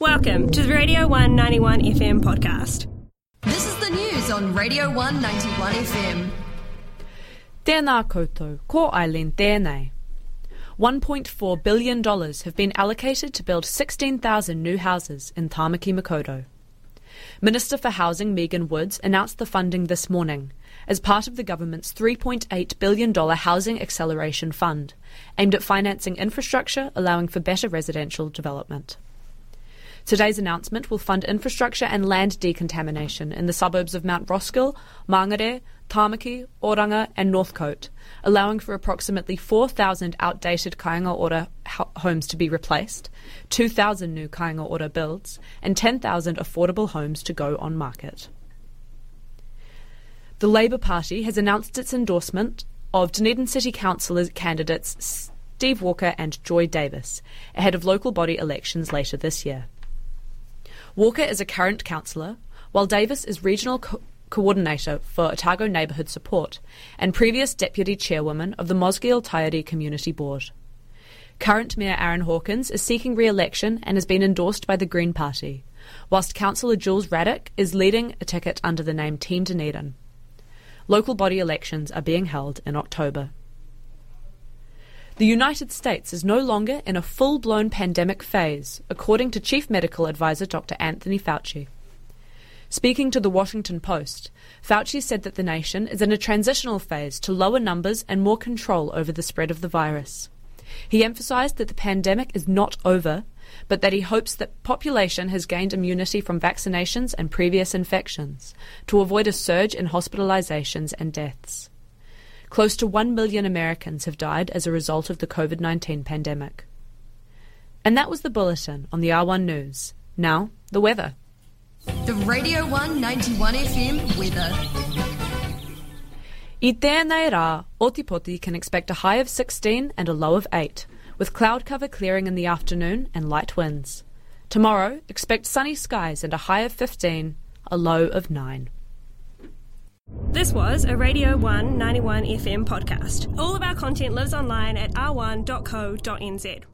Welcome to the Radio One 91 FM podcast. This is the news on Radio One 91 FM. Tēnā koutou, ko Eileen tēnei. $1.4 billion have been allocated to build 16,000 new houses in Tāmaki Makaurau. Minister for Housing Megan Woods announced the funding this morning as part of the government's $3.8 billion Housing Acceleration Fund, aimed at financing infrastructure allowing for better residential development. Today's announcement will fund infrastructure and land decontamination in the suburbs of Mount Roskill, Mangere, Tamaki, Oranga, and Northcote, allowing for approximately 4,000 outdated Kāinga Ora homes to be replaced, 2,000 new Kāinga Ora builds, and 10,000 affordable homes to go on market. The Labour Party has announced its endorsement of Dunedin City Council candidates Steve Walker and Joy Davis ahead of local body elections later this year. Walker is a current councillor, while Davis is regional co- coordinator for Otago Neighbourhood Support and previous deputy chairwoman of the Mosgiel Taieri Community Board. Current Mayor Aaron Hawkins is seeking re election and has been endorsed by the Green Party, whilst Councillor Jules Radich is leading a ticket under the name Team Dunedin. Local body elections are being held in October. The United States is no longer in a full blown pandemic phase, according to Chief Medical Advisor Dr. Anthony Fauci. Speaking to the Washington Post, Fauci said that the nation is in a transitional phase to lower numbers and more control over the spread of the virus. He emphasized that the pandemic is not over, but that he hopes that population has gained immunity from vaccinations and previous infections to avoid a surge in hospitalizations and deaths. Close to 1 million Americans have died as a result of the COVID 19 pandemic. And that was the bulletin on the R1 News. Now, the weather. The Radio One 91 FM weather. I tēnei rā, Ōtepoti can expect a high of 16 and a low of 8, with cloud cover clearing in the afternoon and light winds. Tomorrow, expect sunny skies and a high of 15, a low of 9. This was a Radio One 91 FM podcast. All of our content lives online at r1.co.nz.